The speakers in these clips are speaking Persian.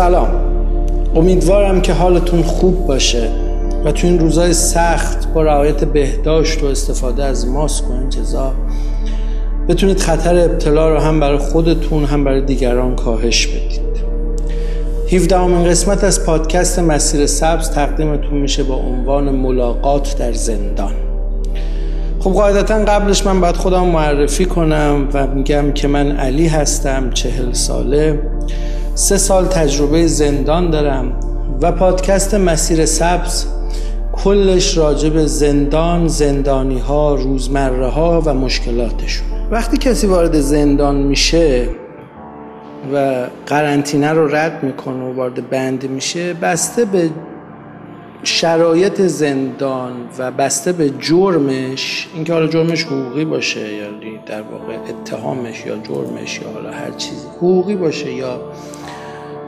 سلام. امیدوارم که حالتون خوب باشه و تو این روزای سخت با رعایت بهداشت و استفاده از ماسک و انتظار بتونید خطر ابتلا رو هم برای خودتون هم برای دیگران کاهش بدید. 17 همین قسمت از پادکست مسیر سبز تقدیمتون میشه با عنوان ملاقات در زندان. خب قاعدتا قبلش من باید خودم معرفی کنم و میگم که من علی هستم چهل ساله. سه سال تجربه زندان دارم و پادکست مسیر سبز کلش راجع به زندان، زندانی ها، روزمره ها و مشکلاتشون. وقتی کسی وارد زندان میشه و قرنطینه رو رد می‌کنه و وارد بند میشه بسته به شرایط زندان و بسته به جرمش اینکه حالا جرمش حقوقی باشه یا در واقع اتهامش یا جرمش یا حالا هر چیزی حقوقی باشه یا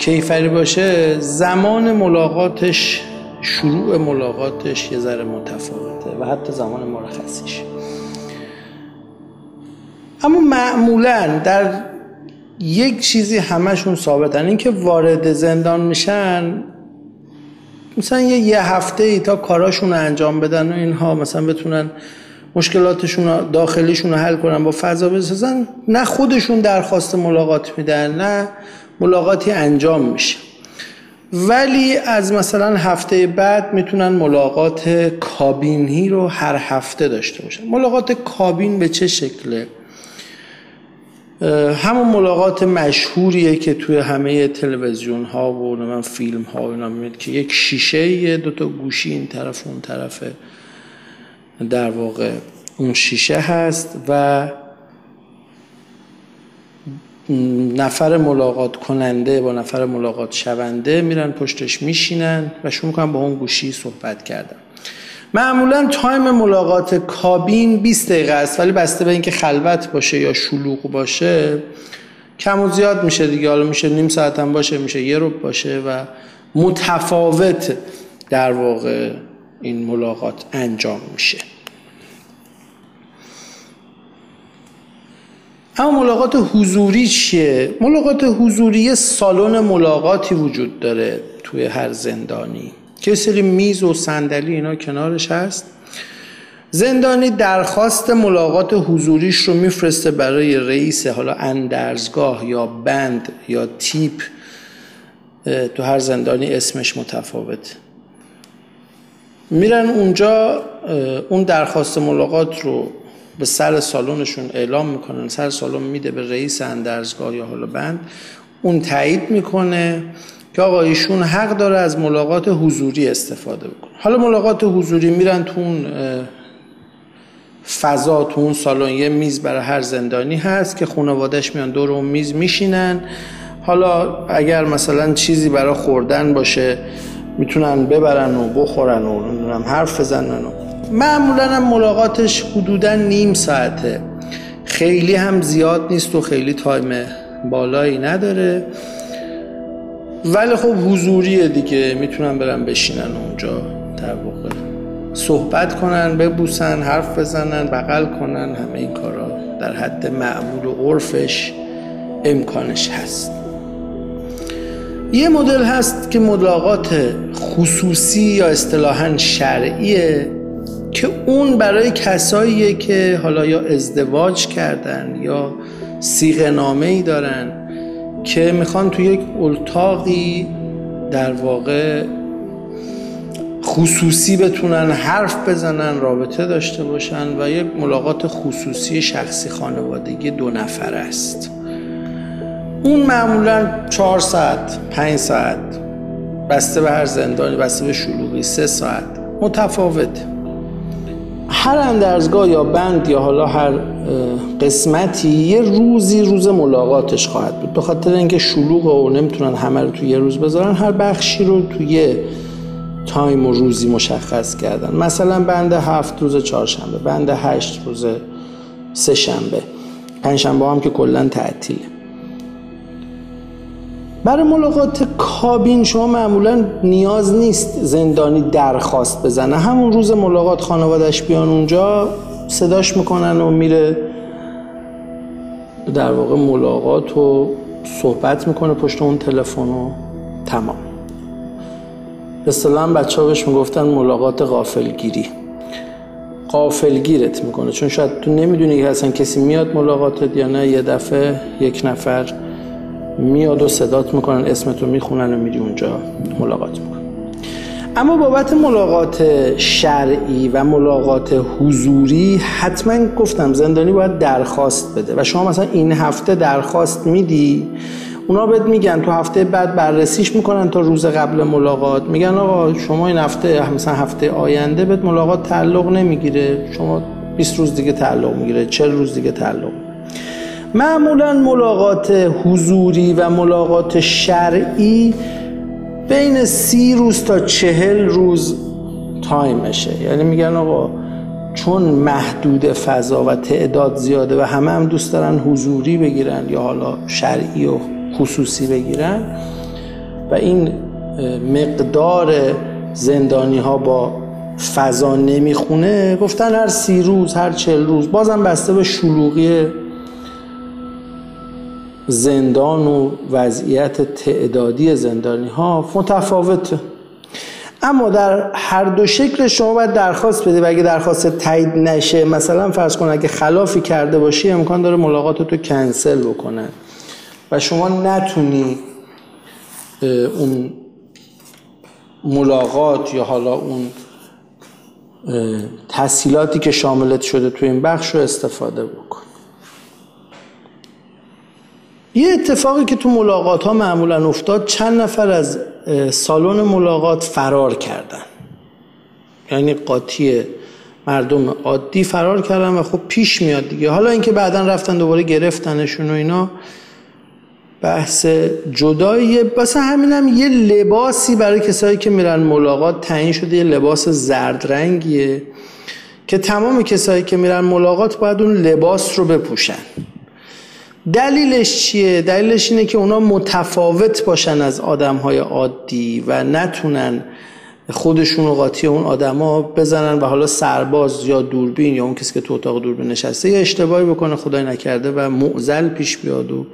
کیفری باشه زمان ملاقاتش شروع ملاقاتش یه ذره متفاوته و حتی زمان مرخصیش. اما معمولا در یک چیزی همشون ثابتن اینکه وارد زندان میشن مثلا یه, یه هفته ای تا کاراشون انجام بدن و اینها مثلا بتونن مشکلاتشون داخلیشون رو حل کنن با فضا بسازن نه خودشون درخواست ملاقات میدن نه ملاقاتی انجام میشه. ولی از مثلا هفته بعد می‌تونن ملاقات کابینی رو هر هفته داشته باشن. ملاقات کابین به چه شکله؟ همون ملاقات مشهوریه که توی همه تلویزیون ها و من فیلم ها اینا می‌بینید که یک شیشه دو تا گوشی این طرف اون طرف در واقع اون شیشه هست و نفر ملاقات کننده با نفر ملاقات شونده میرن پشتش میشینن و شروع می‌کنن با اون گوشی صحبت کردن. معمولا تایم ملاقات کابین 20 دقیقه است ولی بسته به اینکه خلوت باشه یا شلوغ باشه کم و زیاد میشه دیگه. حالا میشه نیم ساعت هم باشه میشه یه روب باشه و متفاوت در واقع این ملاقات انجام میشه. اما ملاقات حضوری چیه؟ ملاقات حضوری سالن ملاقاتی وجود داره توی هر زندانی. که سری میز و صندلی اینا کنارش هست. زندانی درخواست ملاقات حضوریش رو میفرسته برای رئیس حالا اندرزگاه یا بند یا تیپ. تو هر زندانی اسمش متفاوت. میرن اونجا اون درخواست ملاقات رو به سر سالنشون اعلام می‌کنن. سر سالن میده به رئیس اندرزگاه یا حالا بند. اون تایید می‌کنه که آقا ایشون حق داره از ملاقات حضوری استفاده بکنه. حالا ملاقات حضوری میرن تو اون فضا تو اون سالن. یه میز برای هر زندانی هست که خانوادش میان دور اون میز میشینن. حالا اگر مثلا چیزی برای خوردن باشه می‌تونن ببرن و بخورن و حرف بزنن و معمولا ملاقاتش حدودا نیم ساعته. خیلی هم زیاد نیست و خیلی تایم بالایی نداره. ولی خب حضوریه دیگه می‌تونن برن بشینن اونجا در واقع. صحبت کنن ببوسن حرف بزنن بغل کنن همه این کارا در حد معمول و عرفش امکانش هست. یه مدل هست که ملاقات خصوصی یا اصطلاحا شرعیه. که اون برای کساییه که حالا یا ازدواج کردن یا سیغ نامه ای دارن که می‌خوان تو یک اتاقی در واقع خصوصی بتونن حرف بزنن رابطه داشته باشن و یک ملاقات خصوصی شخصی خانوادگی دو نفر است. اون معمولا چهار ساعت پنج ساعت بسته به هر زندانی بسته به شلوغی سه ساعت متفاوت. هر اندرزگاه یا بند یا حالا هر قسمتی یه روزی روز ملاقاتش خواهد بود. به خاطر اینکه شلوغ و نمی‌تونن همه رو توی یه روز بذارن هر بخشی رو توی تایم و روزی مشخص کردن. مثلا بند هفت روز چهارشنبه بند هشت روز سه شنبه پنجشنبه هم که کلا تعطیله. برای ملاقات کابین شما معمولا نیاز نیست زندانی درخواست بزنه. همون روز ملاقات خانوادش بیان اونجا صداش می‌کنن و میره در واقع ملاقات و صحبت می‌کنه پشت اون تلفن و تمام. به بچه ها بهش می‌گفتن ملاقات غافلگیری. قافلگیرت می‌کنه چون شاید تو نمی‌دونی که اصلا کسی میاد ملاقاتت یا نه یه دفعه یک نفر میاد و صدات می‌کنن اسمتو می‌خونن و میری اونجا ملاقات می‌کنن. اما بابت ملاقات شرعی و ملاقات حضوری حتما گفتم زندانی باید درخواست بده و شما مثلا این هفته درخواست میدی اونا بهت میگن تو هفته بعد بررسیش می‌کنن تا روز قبل ملاقات. میگن آقا شما این هفته مثلا هفته آینده بهت ملاقات تعلق نمی‌گیره شما 20 روز دیگه تعلق می‌گیره 40 روز دیگه تعلق معمولا ملاقات حضوری و ملاقات شرعی بین سی روز تا چهل روز تایمشه. یعنی میگن آقا چون محدود فضا و تعداد زیاده و همه هم دوست دارن حضوری بگیرن یا حالا شرعی و خصوصی بگیرن و این مقدار زندانی ها با فضا نمی‌خونه گفتن هر سی روز هر چل روز بازم بسته به شلوغی زندان و وضعیت تعدادی زندانی ها متفاوته اما در هر دو شکل شما باید درخواست بده و اگه درخواست تایید نشه مثلا فرض کن اگه خلافی کرده باشی امکان داره ملاقات رو کنسل بکنن و شما نتونی اون ملاقات یا حالا اون تحصیلاتی که شاملت شده تو این بخش رو استفاده بکن یه اتفاقی که تو ملاقات ها معمولا افتاد چند نفر از سالن ملاقات فرار کردن. یعنی قاطی مردم عادی فرار کردن و خب پیش میاد دیگه. حالا اینکه بعدا رفتن دوباره گرفتنشون و اینا بحث جداییه بس همینم یه لباسی برای کسایی که میرن ملاقات تعیین شده یه لباس زرد رنگیه که تمام کسایی که میرن ملاقات باید اون لباس رو بپوشن. دلیلش چیه؟ دلیلش اینه که اونا متفاوت باشن از آدم های عادی و نتونن خودشون و قاطی اون آدما بزنن و حالا سرباز یا دوربین یا اون کسی که تو اتاق دوربین نشسته یه اشتباهی بکنه خدای نکرده و معزل پیش بیاد و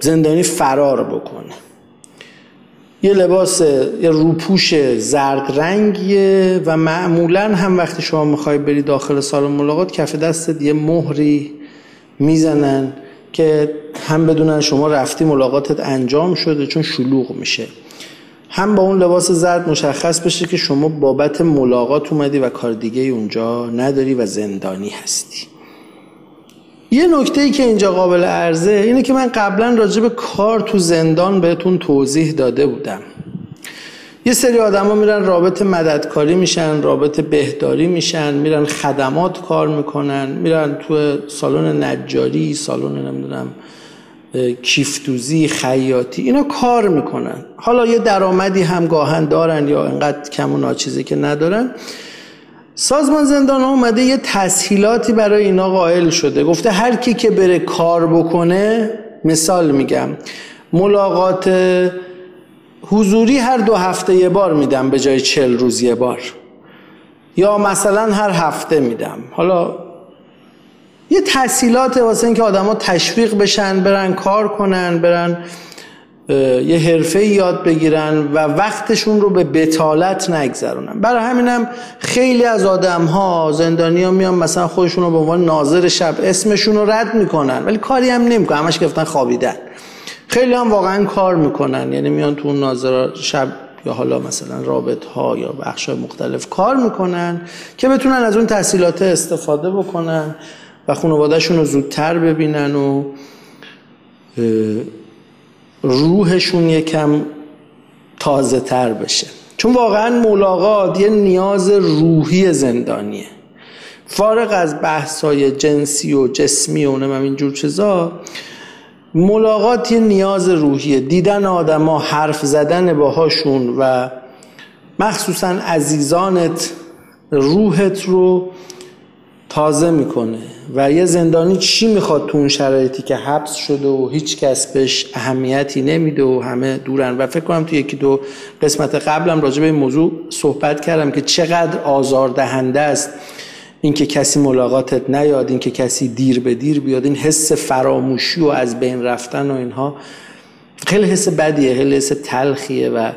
زندانی فرار بکنه یه لباس یه روپوش زرد رنگیه و معمولا هم وقتی شما می‌خوای بری داخل سالن ملاقات کف دستت یه مهری می‌زنن که هم بدونن شما رفتی ملاقاتت انجام شده چون شلوغ میشه. هم با اون لباس زرد مشخص بشه که شما بابت ملاقات اومدی و کار دیگه اونجا نداری و زندانی هستی. یه نکته ای که اینجا قابل عرضه اینه که من قبلا راجع به کار تو زندان بهتون توضیح داده بودم. یه سری آدما میرن رابط مددکاری میشن رابط بهداری میشن میرن خدمات کار می‌کنن میرن تو سالن نجاری سالن نمی‌دونم کیفتوزی خیاطی اینا کار می‌کنن. حالا یه درآمدی هم گاهن دارن یا انقدر کم و ناچیزی که ندارن. سازمان زندان ها اومده یه تسهیلاتی برای اینا قائل شده. گفته هر کی که بره کار بکنه مثال میگم ملاقات حضوری هر دو هفته یه بار میدم به جای چل روز یه بار. یا مثلا هر هفته میدم. حالا یه تحصیلات واسه اینکه آدما تشویق بشن برن کار کنن برن یه حرفه یاد بگیرن و وقتشون رو به بتالت نگذرونن. برای همینم خیلی از آدم ها زندانی ها میان مثلا خودشون رو به عنوان ناظر شب اسمشون رو رد می‌کنن ولی کاری هم نمی‌کنن. همش گفتن خوابیدن. خیلی هم واقعا کار می‌کنن. یعنی میان تو اون ناظر شب یا حالا مثلا رابط ها یا بخش مختلف کار می‌کنن که بتونن از اون تحصیلات استفاده بکنن و خانوادهشون رو زودتر ببینن و روحشون یکم تازه تر بشه. چون واقعا ملاقات یه نیاز روحی زندانیه. فارغ از بحثای جنسی و جسمی و نمیم اینجور چیزا ملاقات یه نیاز روحیه. دیدن آدما حرف زدن باهاشون و مخصوصا عزیزانت روحت رو تازه می‌کنه. و یه زندانی چی می‌خواد تو اون شرایطی که حبس شده و هیچ کس بهش اهمیتی نمیده و همه دورن. و فکر کنم تو یکی دو قسمت قبلم راجع به این موضوع صحبت کردم که چقدر آزار دهنده است. اینکه کسی ملاقاتت نیاد اینکه کسی دیر به دیر بیاد این حس فراموشی و از بین رفتن و اینها خیلی حس بدیه خیلی حس تلخیه و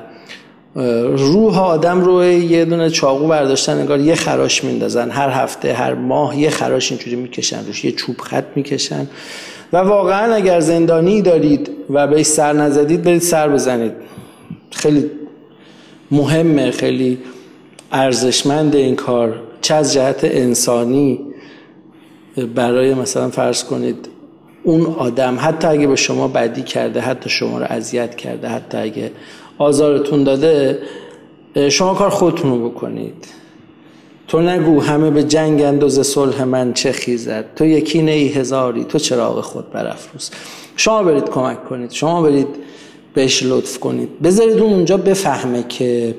روح آدم رو یه دونه چاقو برداشتن انگار یه خراش میندازن. هر هفته هر ماه یه خراش اینجوری می‌کشن روش یه چوب خط می‌کشن. و واقعا اگر زندانی دارید و بهش سر نزدید برید سر بزنید. خیلی مهمه خیلی ارزشمند این کار. چه از جهت انسانی برای مثلا فرض کنید اون آدم حتی اگه به شما بدی کرده حتی شما رو اذیت کرده حتی اگه آزارتون داده شما کار خودتون رو بکنید. تو نگو همه به جنگ اندوز صلح من چه خیزد. تو یکی ای هزاری تو چراغ خود برافروز. شما برید کمک کنید شما برید بهش لطف کنید. بذارید اون اونجا بفهمه که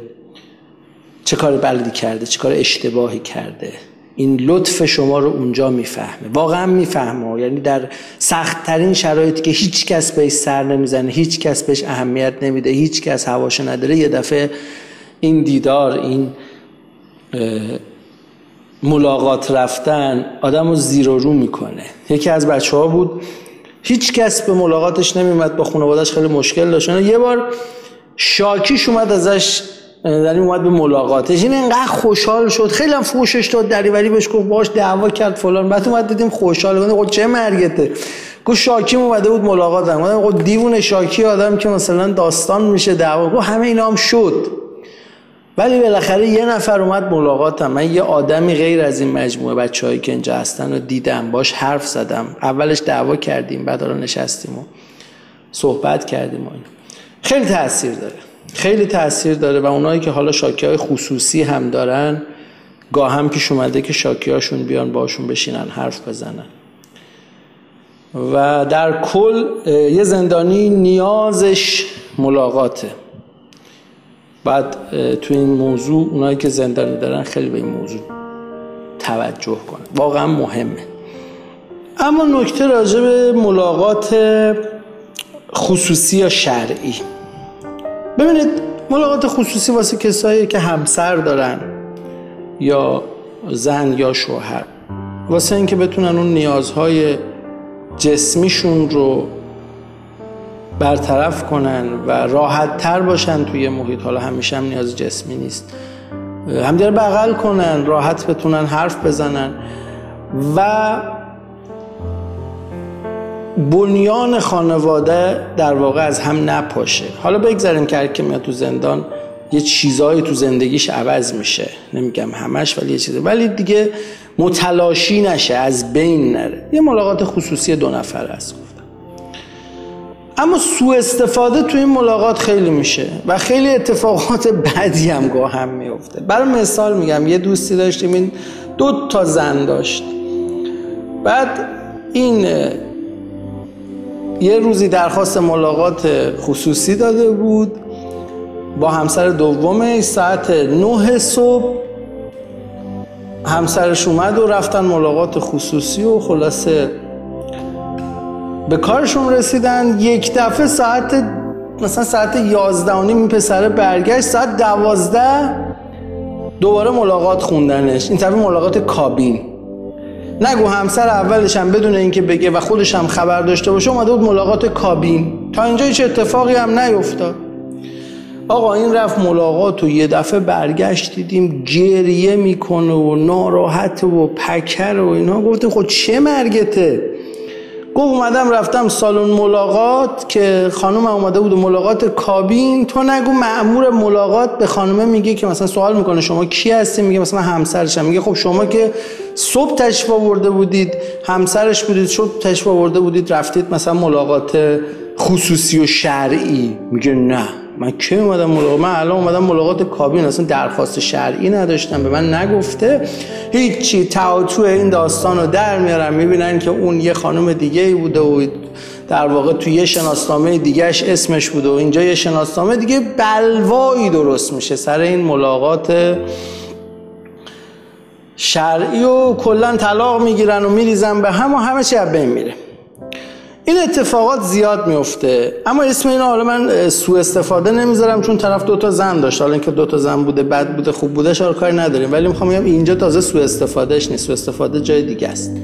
چه کار بلدی کرده چه کار اشتباهی کرده. این لطف شما رو اونجا می‌فهمه. واقعا می‌فهمه. یعنی در سختترین شرایطی که هیچ کس بهش سر نمی‌زنه هیچ کس بهش اهمیت نمیده هیچ کس هواش نداره یه دفعه این دیدار این ملاقات رفتن آدم رو زیر و رو می‌کنه. یکی از بچه ها بود هیچ کس به ملاقاتش نمیمد با خانوادش خیلی مشکل داشت. یه بار شاکیش اومد ازش در این اومد به ملاقاتش. این انقدر خوشحال شد. خیلی هم فوشش داد دریوری بهش گفت باش دعوا کرد فلان. بعد اومد دیدیم خوشحال. گفت چه مرگته. گفت شاکی اومده بود ملاقات هم. گفت دیوون شاکی آدم که مثلا داستان میشه دعوا. گفت همه اینا هم شد. ولی بالاخره یه نفر اومد ملاقاتم من یه آدمی غیر از این مجموعه بچه‌هایی که اینجا هستن رو دیدم. باش حرف زدم. اولش دعوا کردیم بعد نشستیم و صحبت کردیم و خیلی تاثیر داره. خیلی تاثیر داره و اونایی که حالا شاکی های خصوصی هم دارن گاه هم پیش اومده که شاکی هاشون بیان باشون بشینن حرف بزنن. و در کل یه زندانی نیازش ملاقاته. بعد تو این موضوع اونایی که زندانی دارن خیلی به این موضوع توجه کنن. واقعا مهمه. اما نکته راجع به ملاقات خصوصی یا شرعی. ببینید ملاقات خصوصی واسه کسایی که همسر دارن یا زن یا شوهر. واسه اینکه بتونن اون نیازهای جسمیشون رو برطرف کنن و راحت تر باشن توی محیط. حالا همیشه هم نیاز جسمی نیست. همدیگر بغل کنن راحت بتونن حرف بزنن. و بنیان خانواده در واقع از هم نپاشه. حالا بگذاریم که که میاد تو زندان یه چیزایی تو زندگیش عوض میشه. نمیگم همش ولی یه چیزی. ولی دیگه متلاشی نشه از بین نره. یه ملاقات خصوصی دو نفر است گفتم اما سوء استفاده تو این ملاقات خیلی میشه و خیلی اتفاقات بدی هم گاه هم میفته. برای مثال میگم یه دوستی داشتیم این دو تا زن داشت. بعد این یه روزی درخواست ملاقات خصوصی داده بود. با همسر دومه ساعت نه صبح همسرش اومد و رفتن ملاقات خصوصی و خلاصه به کارشون رسیدن. یک دفعه ساعت مثلا ساعت یازده و نیم پسره برگشت ساعت دوازده دوباره ملاقات خوندنش. این طبیعی ملاقات کابین. نگو همسر اولش هم بدون اینکه بگه و خودش هم خبر داشته باشه اومده بود ملاقات کابین. تا اینجا هیچ اتفاقی هم نیفتاد. آقا این رفت ملاقات و یه دفعه برگشت دیدیم گریه می‌کنه و ناراحت و پکر و اینا. گفتیم خود خب چه مرگته؟ گفت اومدم رفتم سالن ملاقات که خانم اومده بود ملاقات کابین. تو نگو معمور ملاقات به خانمه میگه که مثلا سوال می‌کنه شما کی هستی؟ میگه مثلا همسرشم. میگه خب شما که صبح تشریف آورده بودید همسرش بودید صبح تشریف آورده بودید رفتید مثلا ملاقات خصوصی و شرعی. میگه نه. من کی اومدم ملاقات؟ من الان اومدم ملاقات کابین اصلا درخواست شرعی نداشتم به من نگفته. هیچی تعاطو این داستان رو در میارن می‌بینن که اون یه خانم دیگه بوده و در واقع توی یه شناسنامه دیگهش اسمش بوده و اینجا یه شناسنامه دیگه بلوایی درست میشه سر این ملاقات شرعی و کلا طلاق می‌گیرن و میریزن به هم و همه چی بین میره. این اتفاقات زیاد میفته اما اسم اینا حالا من سوء استفاده نمی‌ذارم چون طرف دوتا زن داشت. حالا اینکه دوتا زن بوده بد بوده خوب بوده شار کاری نداریم. ولی می‌خوام بگم اینجا تازه سوء استفادهش نیست. سوء استفاده جای دیگه است.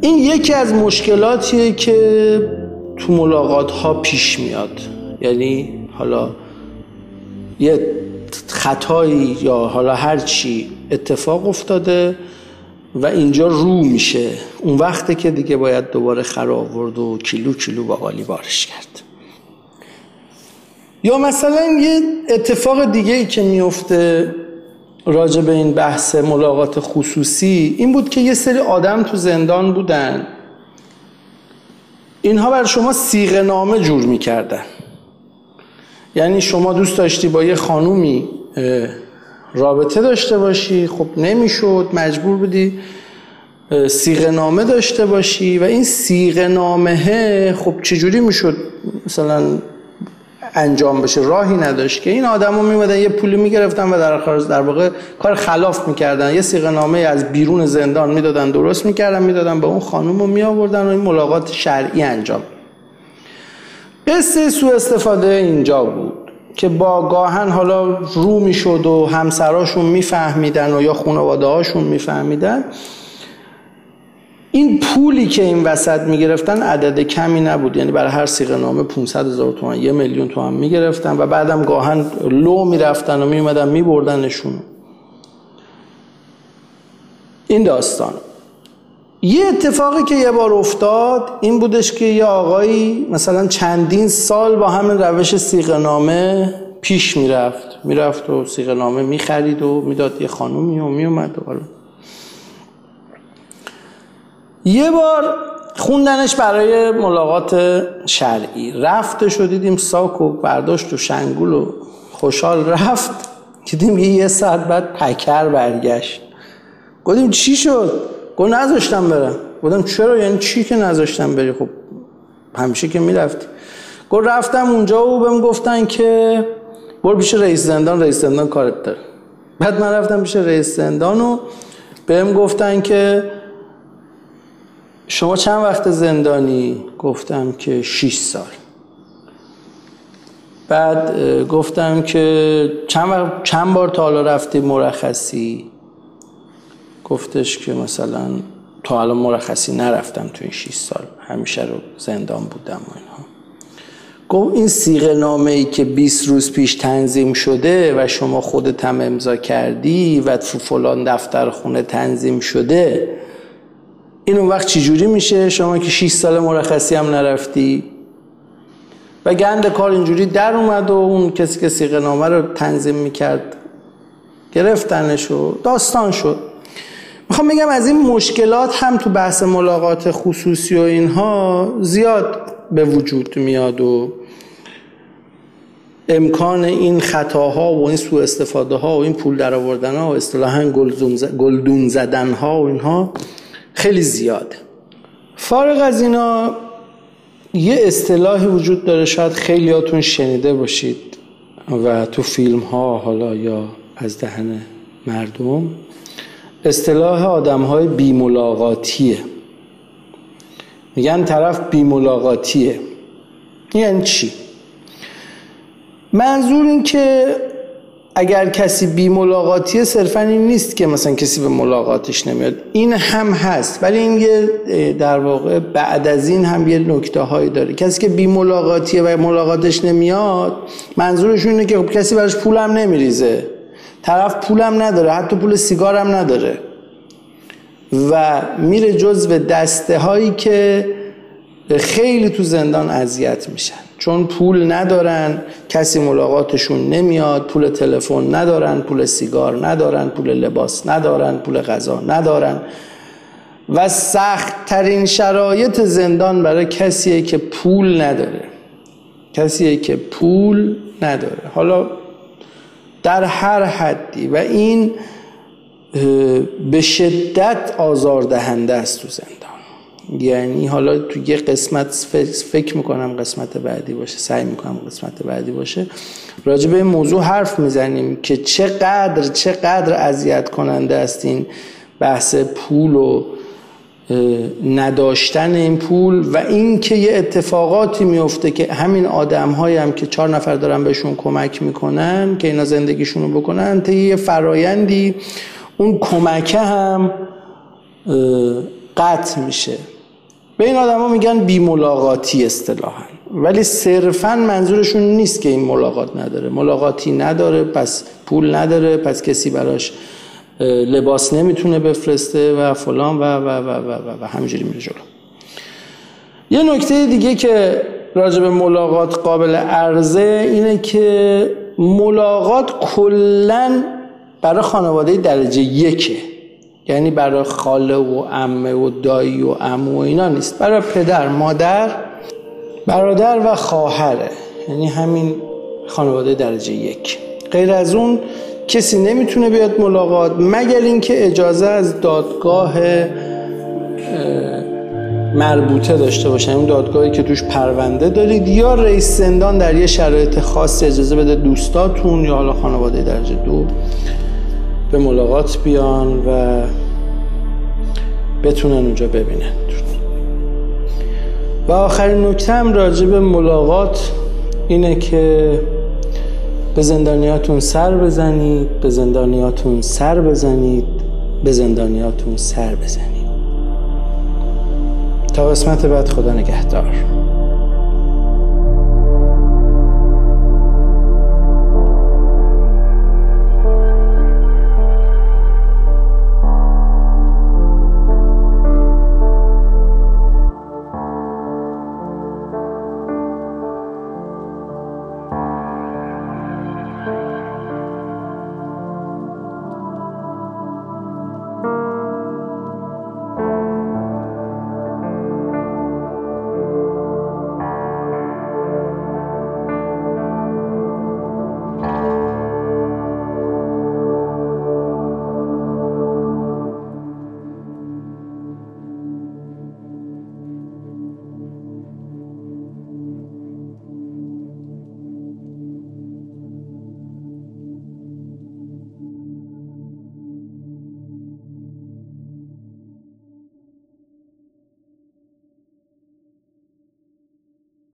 این یکی از مشکلاتیه که تو ملاقات ها پیش میاد. یعنی حالا یه خطایی یا حالا هر چی اتفاق افتاده و اینجا رو میشه. اون وقته که دیگه باید دوباره خر آورد و کیلو کیلو باقالی بارش کرد. یا مثلا یه اتفاق دیگه ای که میفته راجع به این بحث ملاقات خصوصی این بود که یه سری آدم تو زندان بودن. اینها بر شما سیغ نامه جور می‌کردن. یعنی شما دوست داشتی با یه خانومی رابطه داشته باشی خب نمی‌شد مجبور بودی سیغ نامه داشته باشی و این سیغ نامه خب چجوری می‌شد مثلا انجام بشه؟ راهی نداشت که این آدما میمدن یه پولی می‌گرفتن و در خارج در واقع کار خلاف می‌کردن. یه سیغ نامه از بیرون زندان می‌دادن درست می‌کردن می‌دادن به اون خانم رو میآوردن و این ملاقات شرعی انجام. قصه سو استفاده اینجا بود. که با گاهن حالا رو می‌شد و همسراشون میفهمیدن و یا خانواده هاشون میفهمیدن این پولی که این وسط می‌گرفتن عدد کمی نبود. یعنی برای هر سیغه نامه 500 هزار تومان یه میلیون تومان می‌گرفتن و بعدم گاهن لو می‌رفتن و میومدن میبردنشون. این داستان. یه اتفاقی که یه بار افتاد این بودش که یه آقایی مثلا چندین سال با همین روش سیغه نامه پیش می‌رفت. می‌رفت و سیغه نامه می‌خرید و می‌داد یه خانومی و میومد و حالا. یه بار خوندنش برای ملاقات شرعی. رفت و دیدیم ساک و برداشت و شنگول و خوشحال رفت. دیدیم یه ساعت بعد پکر برگشت. گفتیم چی شد؟ گفت نذاشتم برم. گفتم چرا؟ یعنی چی که نذاشتم بری؟ خب همیشه که می‌رفتی. گفت رفتم اونجا و بهم گفتن که برو پیش رئیس زندان رئیس زندان کارت داره. بعد من رفتم پیش رئیس زندان و بهم گفتن که شما چند وقت زندانی؟ گفتم که 6 سال. بعد گفتم که چند, چند بار تا حالا رفتی مرخصی؟ گفتش که مثلا تا حالا مرخصی نرفتم تو این 6 سال. همیشه رو زندان بودم و اینها. گفت این سیغه نامه ای که 20 روز پیش تنظیم شده و شما خودت هم امضا کردی و تو فلان دفتر خونه تنظیم شده این اون وقت چجوری میشه؟ شما که 6 سال مرخصی هم نرفتی. و گند کار اینجوری در اومد و اون کسی که سیغه نامه رو تنظیم می‌کرد گرفتنش و داستان شد. می‌خوام بگم از این مشکلات هم تو بحث ملاقات خصوصی و اینها زیاد به وجود میاد و امکان این خطاها و این سوء استفاده ها و این پول در آوردن ها و اصطلاحا گلدون زدن ها و اینها خیلی زیاده فارغ از اینا یه اصطلاحی وجود داره شاید خیلیاتون شنیده باشید و تو فیلم ها حالا یا از دهن مردم اصطلاح آدم های بیملاقاتیه. میگن طرف بیملاقاتیه. یعنی چی؟ منظور این که اگر کسی بی ملاقاتیه صرفا این نیست که مثلا کسی به ملاقاتش نمیاد. این هم هست ولی این یه در واقع بعد از این هم یه نکته هایی داره. کسی که بی ملاقاتیه و ملاقاتش نمیاد منظورش اینه که خب کسی براش پولم نمیریزه. طرف پولم نداره حتی پول سیگارم نداره. و میره جزو دسته هایی که خیلی تو زندان اذیت میشن. چون پول ندارن کسی ملاقاتشون نمیاد پول تلفن ندارن پول سیگار ندارن پول لباس ندارن پول غذا ندارن. و سخت ترین شرایط زندان برای کسیه که پول نداره. کسیه که پول نداره. حالا در هر حدی و این به شدت آزاردهنده است تو زندان. یعنی حالا تو یه قسمت فکر می‌کنم قسمت بعدی باشه سعی می‌کنم قسمت بعدی باشه. راجع به این موضوع حرف می‌زنیم که چقدر چقدر اذیت کننده است این بحث پول و نداشتن این پول و اینکه یه اتفاقاتی میفته که همین آدم هم که چهار نفر دارن بهشون کمک می‌کنن که اینا زندگیشون رو بکنن تا یه فرایندی اون کمکه هم قطع میشه. به این آدما میگن بی ملاقاتی اصطلاحا. ولی صرفا منظورشون نیست که این ملاقات نداره. ملاقاتی نداره پس پول نداره پس کسی براش لباس نمی‌تونه بفرسته و فلان و و و و, و, و همینجوری میره جلو. یه نکته دیگه که راجب ملاقات قابل عرضه اینه که ملاقات کلا برای خانواده درجه یکه. یعنی برای خاله و عمه و دایی و عمو و اینا نیست. برای پدر مادر برادر و خواهره. یعنی همین خانواده درجه یک. غیر از اون کسی نمی‌تونه بیاد ملاقات مگر اینکه اجازه از دادگاه مربوطه داشته باشن اون دادگاهی که توش پرونده دارید یا رئیس زندان در یه شرایط خاص اجازه بده دوستاتون یا حالا خانواده درجه دو به ملاقات بیان و بتونن اونجا ببینن. و آخرین نکته هم راجع به ملاقات اینه که به زندانیاتون سر بزنید به زندانیاتون سر بزنید به زندانیاتون سر بزنید. تا قسمت بعد خدا نگهدار.